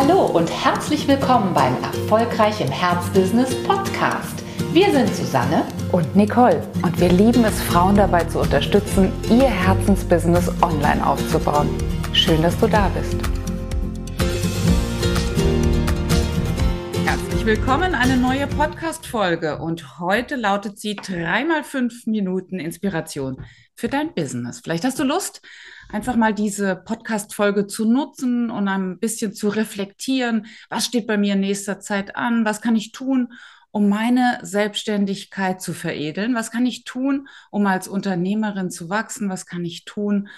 Hallo und herzlich willkommen beim Erfolgreich im Herzbusiness Podcast. Wir sind Susanne und Nicole und wir lieben es, Frauen dabei zu unterstützen, ihr Herzensbusiness online aufzubauen. Schön, dass du da bist. Herzlich willkommen, eine neue Podcast-Folge und heute lautet sie dreimal fünf Minuten Inspiration für dein Business. Vielleicht hast du Lust, einfach mal diese Podcast-Folge zu nutzen und ein bisschen zu reflektieren. Was steht bei mir in nächster Zeit an? Was kann ich tun, um meine Selbstständigkeit zu veredeln? Was kann ich tun, um als Unternehmerin zu wachsen? Was kann ich tun,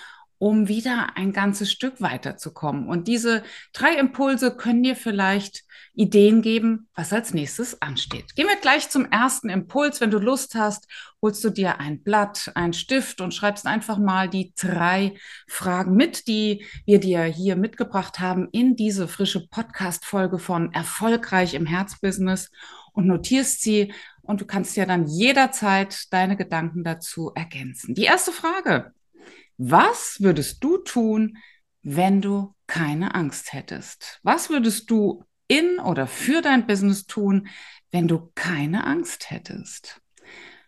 um wieder ein ganzes Stück weiterzukommen. Und diese drei Impulse können dir vielleicht Ideen geben, was als nächstes ansteht. Gehen wir gleich zum ersten Impuls. Wenn du Lust hast, holst du dir ein Blatt, ein Stift und schreibst einfach mal die drei Fragen mit, die wir dir hier mitgebracht haben in diese frische Podcast-Folge von Erfolgreich im Herzbusiness und notierst sie und du kannst ja dann jederzeit deine Gedanken dazu ergänzen. Die erste Frage. Was würdest du tun, wenn du keine Angst hättest? Was würdest du in oder für dein Business tun, wenn du keine Angst hättest?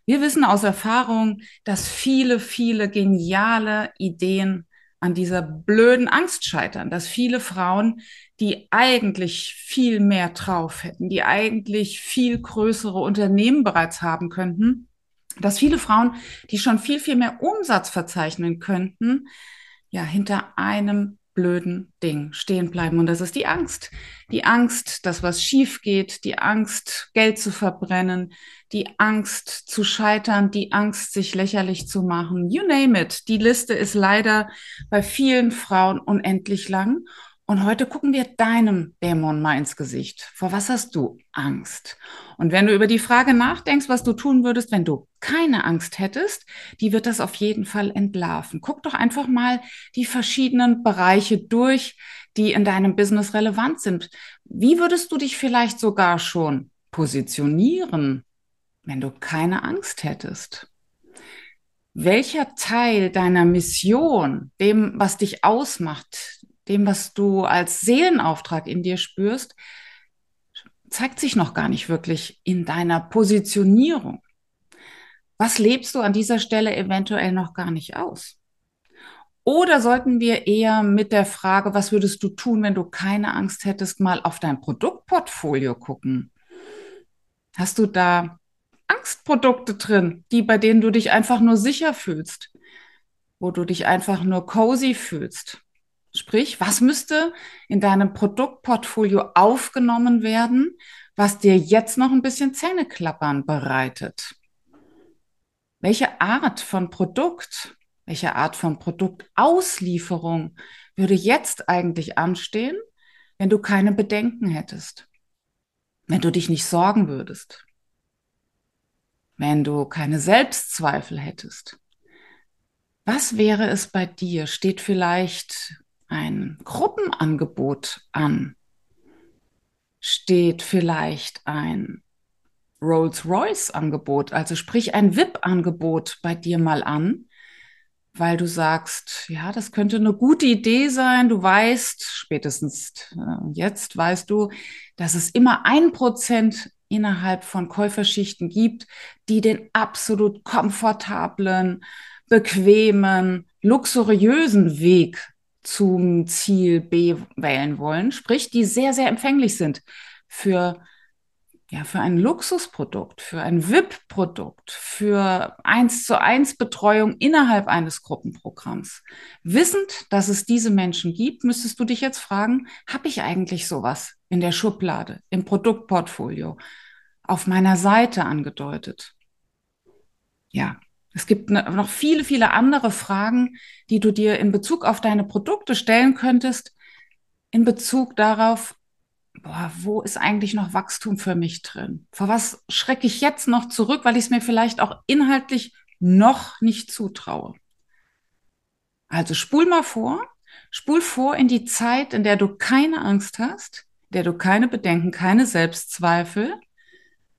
Wir wissen aus Erfahrung, dass viele, viele geniale Ideen an dieser blöden Angst scheitern, dass viele Frauen, die eigentlich viel mehr drauf hätten, die eigentlich viel größere Unternehmen bereits haben könnten, dass viele Frauen, die schon viel, viel mehr Umsatz verzeichnen könnten, ja, hinter einem blöden Ding stehen bleiben. Und das ist die Angst. Die Angst, dass was schief geht, die Angst, Geld zu verbrennen, die Angst zu scheitern, die Angst, sich lächerlich zu machen. You name it. Die Liste ist leider bei vielen Frauen unendlich lang. Und heute gucken wir deinem Dämon mal ins Gesicht. Vor was hast du Angst? Und wenn du über die Frage nachdenkst, was du tun würdest, wenn du keine Angst hättest, die wird das auf jeden Fall entlarven. Guck doch einfach mal die verschiedenen Bereiche durch, die in deinem Business relevant sind. Wie würdest du dich vielleicht sogar schon positionieren, wenn du keine Angst hättest? Welcher Teil deiner Mission, dem, was dich ausmacht, dem, was du als Seelenauftrag in dir spürst, zeigt sich noch gar nicht wirklich in deiner Positionierung. Was lebst du an dieser Stelle eventuell noch gar nicht aus? Oder sollten wir eher mit der Frage, was würdest du tun, wenn du keine Angst hättest, mal auf dein Produktportfolio gucken? Hast du da Angstprodukte drin, die bei denen du dich einfach nur sicher fühlst, wo du dich einfach nur cozy fühlst? Sprich, was müsste in deinem Produktportfolio aufgenommen werden, was dir jetzt noch ein bisschen Zähneklappern bereitet? Welche Art von Produkt, welche Art von Produktauslieferung würde jetzt eigentlich anstehen, wenn du keine Bedenken hättest? Wenn du dich nicht sorgen würdest? Wenn du keine Selbstzweifel hättest? Was wäre es bei dir? Steht vielleicht ein Gruppenangebot an? Steht vielleicht ein Rolls-Royce-Angebot, also sprich ein VIP-Angebot bei dir mal an, weil du sagst, ja, das könnte eine gute Idee sein. Du weißt, spätestens äh, jetzt weißt du, dass es immer ein Prozent innerhalb von Käuferschichten gibt, die den absolut komfortablen, bequemen, luxuriösen Weg zum Ziel B wählen wollen, sprich, die sehr, sehr empfänglich sind für, ja, für ein Luxusprodukt, für ein VIP-Produkt, für eins zu eins Betreuung innerhalb eines Gruppenprogramms. Wissend, dass es diese Menschen gibt, müsstest du dich jetzt fragen, habe ich eigentlich sowas in der Schublade, im Produktportfolio, auf meiner Seite angedeutet? Ja, es gibt noch viele, viele andere Fragen, die du dir in Bezug auf deine Produkte stellen könntest, in Bezug darauf, boah, wo ist eigentlich noch Wachstum für mich drin? Vor was schrecke ich jetzt noch zurück, weil ich es mir vielleicht auch inhaltlich noch nicht zutraue? Also spul mal vor, spul vor in die Zeit, in der du keine Angst hast, in der du keine Bedenken, keine Selbstzweifel,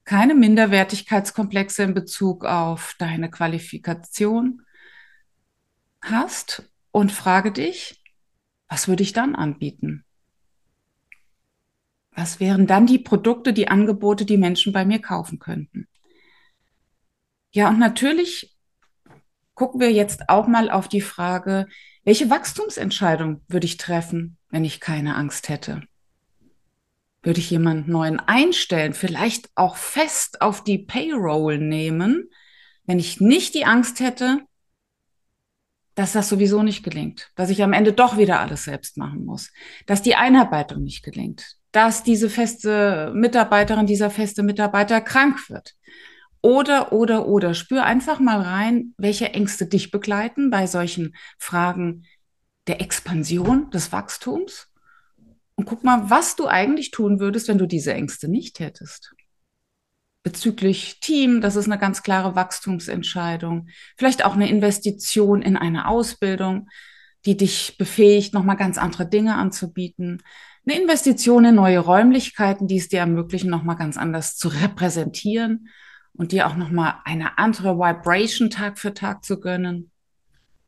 keine Minderwertigkeitskomplexe in Bezug auf deine Qualifikation hast und frage dich, was würde ich dann anbieten? Was wären dann die Produkte, die Angebote, die Menschen bei mir kaufen könnten? Ja, und natürlich gucken wir jetzt auch mal auf die Frage, welche Wachstumsentscheidung würde ich treffen, wenn ich keine Angst hätte? Würde ich jemanden neuen einstellen, vielleicht auch fest auf die Payroll nehmen, wenn ich nicht die Angst hätte, dass das sowieso nicht gelingt, dass ich am Ende doch wieder alles selbst machen muss, dass die Einarbeitung nicht gelingt, dass diese feste Mitarbeiterin, dieser feste Mitarbeiter krank wird. Oder, oder, oder. Spür einfach mal rein, welche Ängste dich begleiten bei solchen Fragen der Expansion, des Wachstums und guck mal, was du eigentlich tun würdest, wenn du diese Ängste nicht hättest. Bezüglich Team, das ist eine ganz klare Wachstumsentscheidung. Vielleicht auch eine Investition in eine Ausbildung, die dich befähigt, nochmal ganz andere Dinge anzubieten. Eine Investition in neue Räumlichkeiten, die es dir ermöglichen, nochmal ganz anders zu repräsentieren und dir auch nochmal eine andere Vibration Tag für Tag zu gönnen.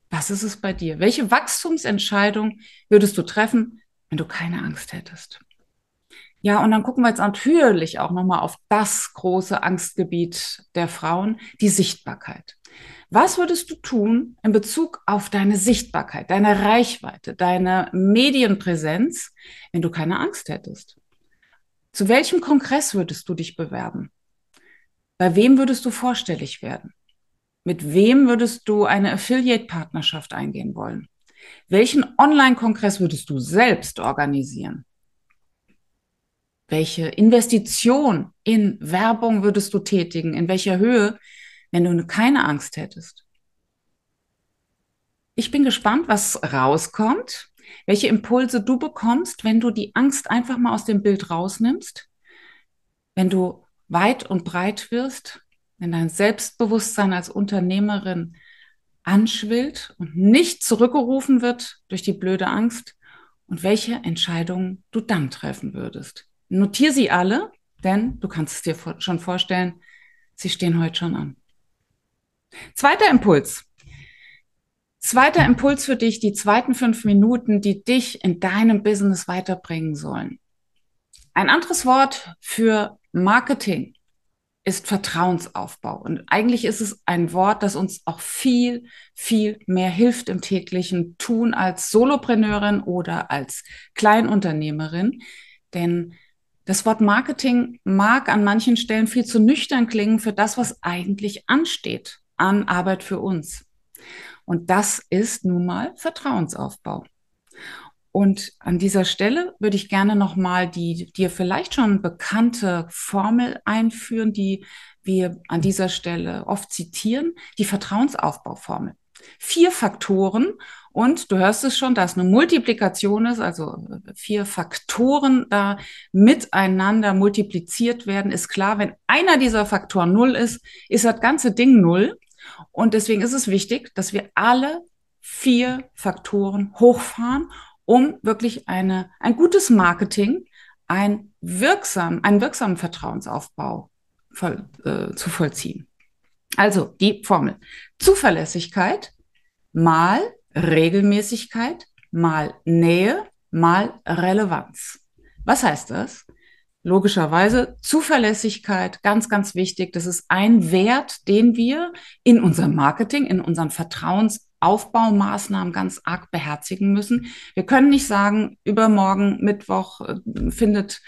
Was ist es bei dir? Welche Wachstumsentscheidung würdest du treffen, wenn du keine Angst hättest. Ja, und dann gucken wir jetzt natürlich auch nochmal auf das große Angstgebiet der Frauen, die Sichtbarkeit. Was würdest du tun in Bezug auf deine Sichtbarkeit, deine Reichweite, deine Medienpräsenz, wenn du keine Angst hättest? Zu welchem Kongress würdest du dich bewerben? Bei wem würdest du vorstellig werden? Mit wem würdest du eine Affiliate-Partnerschaft eingehen wollen? Welchen Online-Kongress würdest du selbst organisieren? Welche Investition in Werbung würdest du tätigen? In welcher Höhe, wenn du keine Angst hättest? Ich bin gespannt, was rauskommt, welche Impulse du bekommst, wenn du die Angst einfach mal aus dem Bild rausnimmst, wenn du weit und breit wirst, wenn dein Selbstbewusstsein als Unternehmerin anschwillt und nicht zurückgerufen wird durch die blöde Angst und welche Entscheidungen du dann treffen würdest. Notier sie alle, denn du kannst es dir schon vorstellen, sie stehen heute schon an. Zweiter Impuls. Zweiter Impuls für dich, die zweiten fünf Minuten, die dich in deinem Business weiterbringen sollen. Ein anderes Wort für Marketing ist Vertrauensaufbau. Und eigentlich ist es ein Wort, das uns auch viel, viel mehr hilft im täglichen Tun als Solopreneurin oder als Kleinunternehmerin. Denn das Wort Marketing mag an manchen Stellen viel zu nüchtern klingen für das, was eigentlich ansteht an Arbeit für uns. Und das ist nun mal Vertrauensaufbau. Und an dieser Stelle würde ich gerne nochmal die dir vielleicht schon bekannte Formel einführen, die wir an dieser Stelle oft zitieren, die Vertrauensaufbauformel. Vier Faktoren und du hörst es schon, da es eine Multiplikation ist, also vier Faktoren da miteinander multipliziert werden, ist klar, wenn einer dieser Faktoren null ist, ist das ganze Ding null. Und deswegen ist es wichtig, dass wir alle vier Faktoren hochfahren um wirklich eine, ein gutes Marketing, ein wirksam, einen wirksamen Vertrauensaufbau voll, äh, zu vollziehen. Also die Formel. Zuverlässigkeit mal Regelmäßigkeit mal Nähe mal Relevanz. Was heißt das? Logischerweise Zuverlässigkeit, ganz, ganz wichtig. Das ist ein Wert, den wir in unserem Marketing, in unseren Vertrauens Aufbaumaßnahmen ganz arg beherzigen müssen. Wir können nicht sagen, übermorgen Mittwoch äh, findet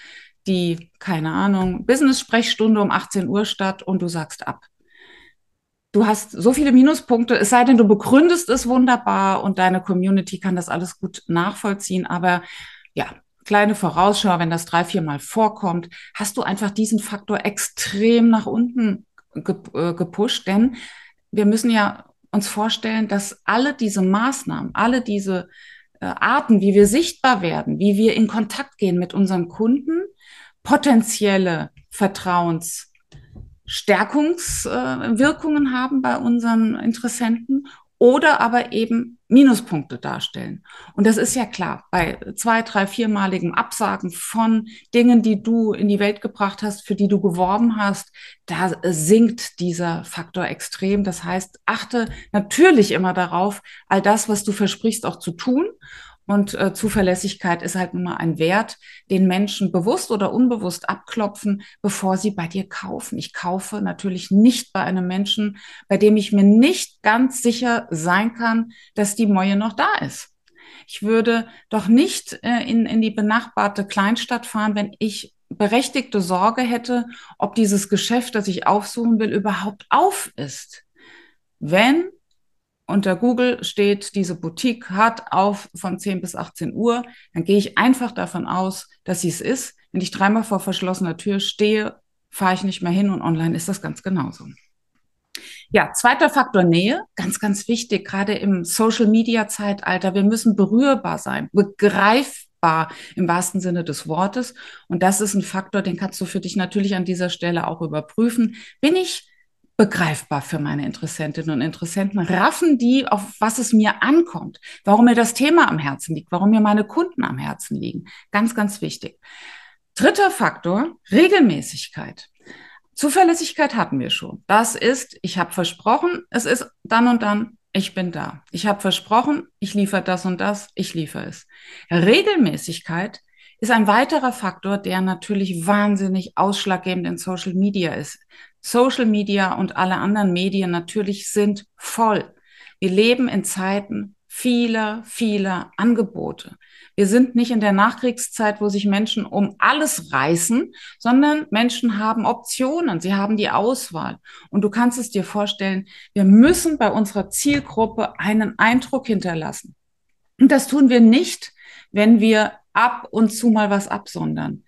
die, keine Ahnung, Business-Sprechstunde um 18 Uhr statt und du sagst ab. Du hast so viele Minuspunkte, es sei denn, du begründest es wunderbar und deine Community kann das alles gut nachvollziehen. Aber ja, kleine Vorausschau, wenn das drei, vier Mal vorkommt, hast du einfach diesen Faktor extrem nach unten äh, gepusht, denn wir müssen ja uns vorstellen, dass alle diese Maßnahmen, alle diese äh, Arten, wie wir sichtbar werden, wie wir in Kontakt gehen mit unseren Kunden, potenzielle Vertrauensstärkungswirkungen äh, haben bei unseren Interessenten oder aber eben Minuspunkte darstellen. Und das ist ja klar, bei zwei, drei, viermaligem Absagen von Dingen, die du in die Welt gebracht hast, für die du geworben hast, da sinkt dieser Faktor extrem. Das heißt, achte natürlich immer darauf, all das, was du versprichst, auch zu tun Und äh, Zuverlässigkeit ist halt nun mal ein Wert, den Menschen bewusst oder unbewusst abklopfen, bevor sie bei dir kaufen. Ich kaufe natürlich nicht bei einem Menschen, bei dem ich mir nicht ganz sicher sein kann, dass die Moje noch da ist. Ich würde doch nicht äh, in, in die benachbarte Kleinstadt fahren, wenn ich berechtigte Sorge hätte, ob dieses Geschäft, das ich aufsuchen will, überhaupt auf ist. Wenn unter Google steht, diese Boutique hat auf von 10 bis 18 Uhr, dann gehe ich einfach davon aus, dass sie es ist. Wenn ich dreimal vor verschlossener Tür stehe, fahre ich nicht mehr hin und online ist das ganz genauso. Ja, zweiter Faktor Nähe, ganz, ganz wichtig, gerade im Social-Media-Zeitalter. Wir müssen berührbar sein, begreifbar im wahrsten Sinne des Wortes. Und das ist ein Faktor, den kannst du für dich natürlich an dieser Stelle auch überprüfen. Bin ich begreifbar für meine Interessentinnen und Interessenten? Raffen die, auf was es mir ankommt, warum mir das Thema am Herzen liegt, warum mir meine Kunden am Herzen liegen? Ganz, ganz wichtig. Dritter Faktor, Regelmäßigkeit. Zuverlässigkeit hatten wir schon. Das ist, ich habe versprochen, es ist dann und dann, ich bin da. Ich habe versprochen, ich liefere das und das, ich liefere es. Regelmäßigkeit ist ein weiterer Faktor, der natürlich wahnsinnig ausschlaggebend in Social Media ist. Social Media und alle anderen Medien natürlich sind voll. Wir leben in Zeiten vieler, vieler Angebote. Wir sind nicht in der Nachkriegszeit, wo sich Menschen um alles reißen, sondern Menschen haben Optionen, sie haben die Auswahl. Und du kannst es dir vorstellen, wir müssen bei unserer Zielgruppe einen Eindruck hinterlassen. Und das tun wir nicht, wenn wir ab und zu mal was absondern.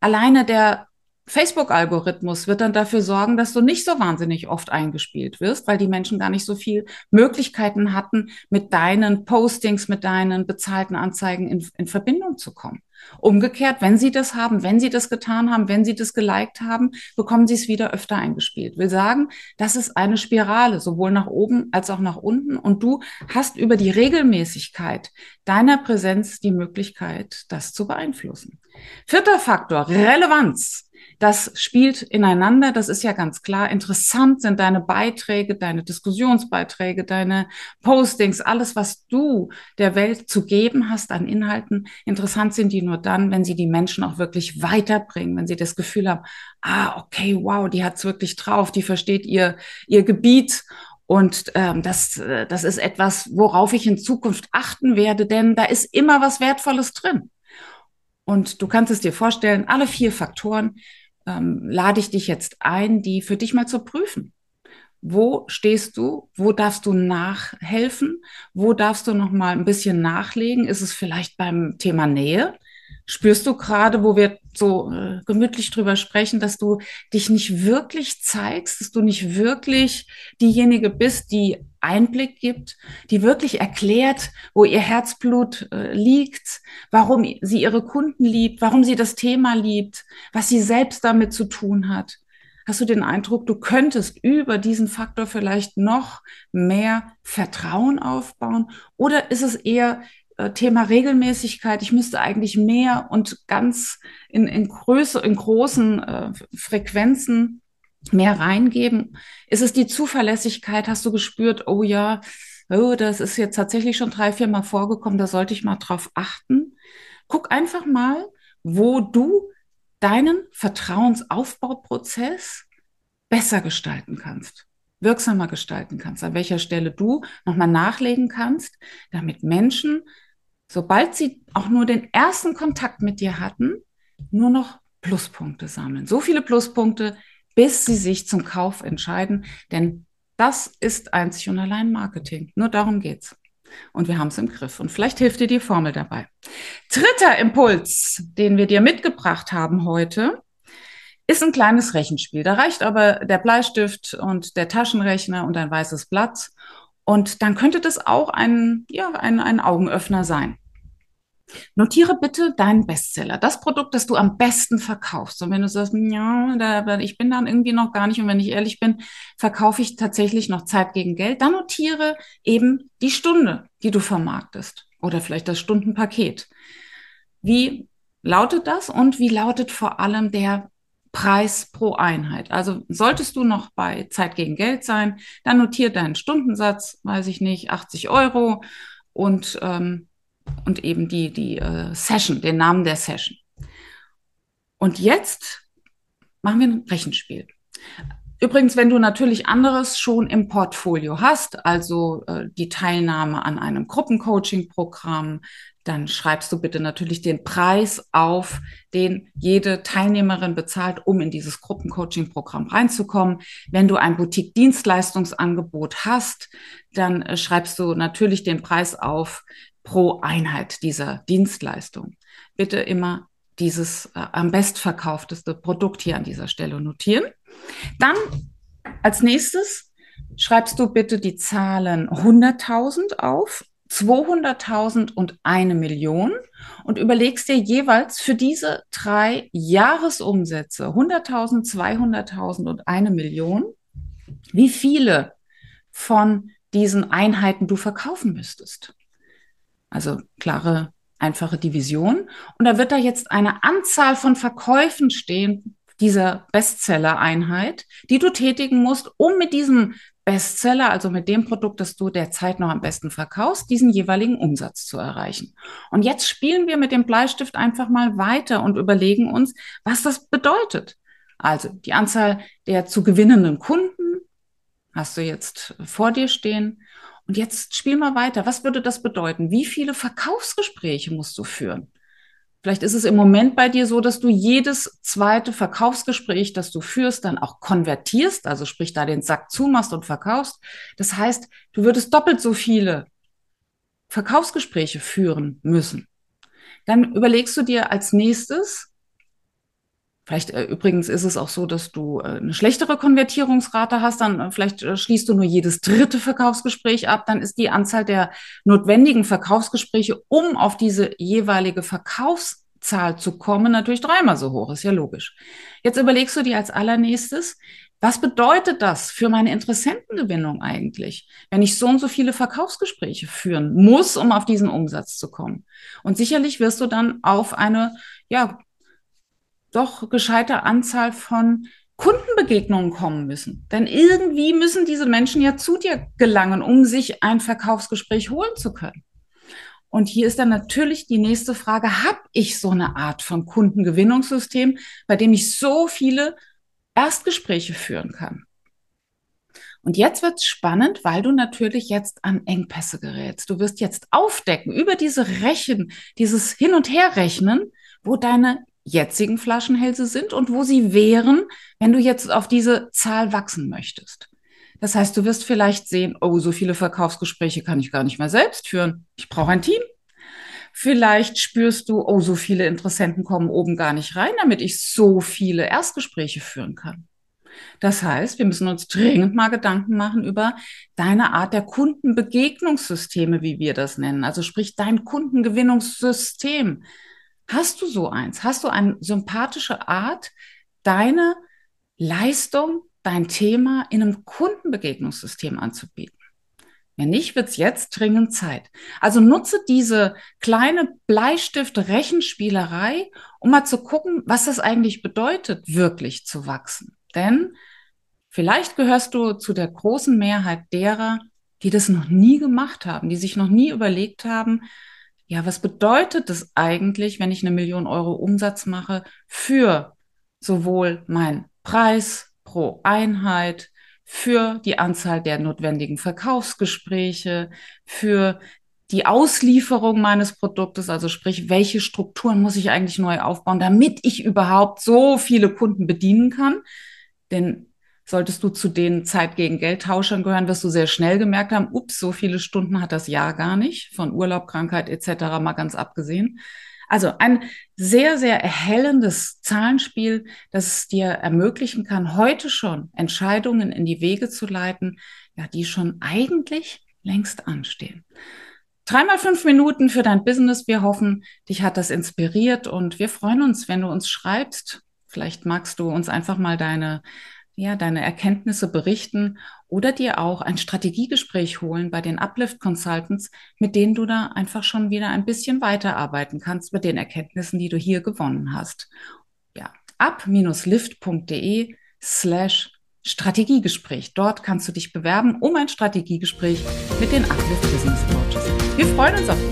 Alleine der Facebook-Algorithmus wird dann dafür sorgen, dass du nicht so wahnsinnig oft eingespielt wirst, weil die Menschen gar nicht so viel Möglichkeiten hatten, mit deinen Postings, mit deinen bezahlten Anzeigen in, in Verbindung zu kommen. Umgekehrt, wenn sie das haben, wenn sie das getan haben, wenn sie das geliked haben, bekommen sie es wieder öfter eingespielt. Will sagen, das ist eine Spirale, sowohl nach oben als auch nach unten. Und du hast über die Regelmäßigkeit deiner Präsenz die Möglichkeit, das zu beeinflussen. Vierter Faktor, Relevanz. Das spielt ineinander, das ist ja ganz klar. Interessant sind deine Beiträge, deine Diskussionsbeiträge, deine Postings, alles, was du der Welt zu geben hast an Inhalten. Interessant sind die nur dann, wenn sie die Menschen auch wirklich weiterbringen, wenn sie das Gefühl haben, ah, okay, wow, die hat's wirklich drauf, die versteht ihr, ihr Gebiet und ähm, das, äh, das ist etwas, worauf ich in Zukunft achten werde, denn da ist immer was Wertvolles drin. Und du kannst es dir vorstellen, alle vier Faktoren ähm, lade ich dich jetzt ein, die für dich mal zu prüfen. Wo stehst du? Wo darfst du nachhelfen? Wo darfst du noch mal ein bisschen nachlegen? Ist es vielleicht beim Thema Nähe? Spürst du gerade, wo wir so äh, gemütlich drüber sprechen, dass du dich nicht wirklich zeigst, dass du nicht wirklich diejenige bist, die Einblick gibt, die wirklich erklärt, wo ihr Herzblut äh, liegt, warum sie ihre Kunden liebt, warum sie das Thema liebt, was sie selbst damit zu tun hat? Hast du den Eindruck, du könntest über diesen Faktor vielleicht noch mehr Vertrauen aufbauen? Oder ist es eher Thema Regelmäßigkeit, ich müsste eigentlich mehr und ganz in, in, Größe, in großen äh, Frequenzen mehr reingeben. Ist es die Zuverlässigkeit? Hast du gespürt, oh ja, oh, das ist jetzt tatsächlich schon drei, vier Mal vorgekommen, da sollte ich mal drauf achten. Guck einfach mal, wo du deinen Vertrauensaufbauprozess besser gestalten kannst wirksamer gestalten kannst, an welcher Stelle du nochmal nachlegen kannst, damit Menschen sobald sie auch nur den ersten Kontakt mit dir hatten, nur noch Pluspunkte sammeln. So viele Pluspunkte, bis sie sich zum Kauf entscheiden. Denn das ist einzig und allein Marketing. Nur darum geht's. Und wir haben es im Griff. Und vielleicht hilft dir die Formel dabei. Dritter Impuls, den wir dir mitgebracht haben heute, ist ein kleines Rechenspiel. Da reicht aber der Bleistift und der Taschenrechner und ein weißes Blatt. Und dann könnte das auch ein, ja, ein, ein Augenöffner sein. Notiere bitte deinen Bestseller, das Produkt, das du am besten verkaufst. Und wenn du sagst, ja, da, ich bin dann irgendwie noch gar nicht, und wenn ich ehrlich bin, verkaufe ich tatsächlich noch Zeit gegen Geld, dann notiere eben die Stunde, die du vermarktest oder vielleicht das Stundenpaket. Wie lautet das und wie lautet vor allem der Preis pro Einheit. Also solltest du noch bei Zeit gegen Geld sein, dann notiere deinen Stundensatz, weiß ich nicht, 80 Euro und ähm, und eben die, die äh, Session, den Namen der Session. Und jetzt machen wir ein Rechenspiel. Übrigens, wenn du natürlich anderes schon im Portfolio hast, also äh, die Teilnahme an einem Gruppencoaching-Programm, dann schreibst du bitte natürlich den Preis auf, den jede Teilnehmerin bezahlt, um in dieses Gruppencoaching-Programm reinzukommen. Wenn du ein Boutique-Dienstleistungsangebot hast, dann äh, schreibst du natürlich den Preis auf pro Einheit dieser Dienstleistung. Bitte immer dieses äh, am bestverkaufteste Produkt hier an dieser Stelle notieren. Dann als nächstes schreibst du bitte die Zahlen 100.000 auf, 200.000 und eine Million und überlegst dir jeweils für diese drei Jahresumsätze 100.000, 200.000 und eine Million, wie viele von diesen Einheiten du verkaufen müsstest. Also klare, einfache Division. Und da wird da jetzt eine Anzahl von Verkäufen stehen, dieser Bestseller-Einheit, die du tätigen musst, um mit diesem Bestseller, also mit dem Produkt, das du derzeit noch am besten verkaufst, diesen jeweiligen Umsatz zu erreichen. Und jetzt spielen wir mit dem Bleistift einfach mal weiter und überlegen uns, was das bedeutet. Also die Anzahl der zu gewinnenden Kunden hast du jetzt vor dir stehen. Und jetzt spiel mal weiter. Was würde das bedeuten? Wie viele Verkaufsgespräche musst du führen? Vielleicht ist es im Moment bei dir so, dass du jedes zweite Verkaufsgespräch, das du führst, dann auch konvertierst, also sprich da den Sack zumachst und verkaufst. Das heißt, du würdest doppelt so viele Verkaufsgespräche führen müssen. Dann überlegst du dir als nächstes, Vielleicht äh, übrigens ist es auch so, dass du äh, eine schlechtere Konvertierungsrate hast, dann äh, vielleicht äh, schließt du nur jedes dritte Verkaufsgespräch ab, dann ist die Anzahl der notwendigen Verkaufsgespräche, um auf diese jeweilige Verkaufszahl zu kommen, natürlich dreimal so hoch, ist ja logisch. Jetzt überlegst du dir als allernächstes, was bedeutet das für meine Interessentengewinnung eigentlich, wenn ich so und so viele Verkaufsgespräche führen muss, um auf diesen Umsatz zu kommen? Und sicherlich wirst du dann auf eine ja, doch gescheite Anzahl von Kundenbegegnungen kommen müssen. Denn irgendwie müssen diese Menschen ja zu dir gelangen, um sich ein Verkaufsgespräch holen zu können. Und hier ist dann natürlich die nächste Frage, habe ich so eine Art von Kundengewinnungssystem, bei dem ich so viele Erstgespräche führen kann? Und jetzt wird's spannend, weil du natürlich jetzt an Engpässe gerätst. Du wirst jetzt aufdecken über diese Rechen, dieses Hin- und Herrechnen, wo deine jetzigen Flaschenhälse sind und wo sie wären, wenn du jetzt auf diese Zahl wachsen möchtest. Das heißt, du wirst vielleicht sehen, oh, so viele Verkaufsgespräche kann ich gar nicht mehr selbst führen. Ich brauche ein Team. Vielleicht spürst du, oh, so viele Interessenten kommen oben gar nicht rein, damit ich so viele Erstgespräche führen kann. Das heißt, wir müssen uns dringend mal Gedanken machen über deine Art der Kundenbegegnungssysteme, wie wir das nennen. Also sprich dein Kundengewinnungssystem. Hast du so eins? Hast du eine sympathische Art, deine Leistung, dein Thema in einem Kundenbegegnungssystem anzubieten? Wenn nicht, wird es jetzt dringend Zeit. Also nutze diese kleine Bleistift-Rechenspielerei, um mal zu gucken, was das eigentlich bedeutet, wirklich zu wachsen. Denn vielleicht gehörst du zu der großen Mehrheit derer, die das noch nie gemacht haben, die sich noch nie überlegt haben, ja, was bedeutet das eigentlich, wenn ich eine Million Euro Umsatz mache für sowohl mein Preis pro Einheit, für die Anzahl der notwendigen Verkaufsgespräche, für die Auslieferung meines Produktes, also sprich, welche Strukturen muss ich eigentlich neu aufbauen, damit ich überhaupt so viele Kunden bedienen kann. Denn Solltest du zu den Zeit gegen Geldtauschern gehören, wirst du sehr schnell gemerkt haben, ups, so viele Stunden hat das Jahr gar nicht, von Urlaub, Krankheit etc. mal ganz abgesehen. Also ein sehr, sehr erhellendes Zahlenspiel, das es dir ermöglichen kann, heute schon Entscheidungen in die Wege zu leiten, ja, die schon eigentlich längst anstehen. Dreimal fünf Minuten für dein Business. Wir hoffen, dich hat das inspiriert und wir freuen uns, wenn du uns schreibst. Vielleicht magst du uns einfach mal deine ja, deine Erkenntnisse berichten oder dir auch ein Strategiegespräch holen bei den Uplift Consultants, mit denen du da einfach schon wieder ein bisschen weiterarbeiten kannst mit den Erkenntnissen, die du hier gewonnen hast. Ja, up-lift.de slash Strategiegespräch. Dort kannst du dich bewerben um ein Strategiegespräch mit den Uplift Business Coaches. Wir freuen uns auf dich.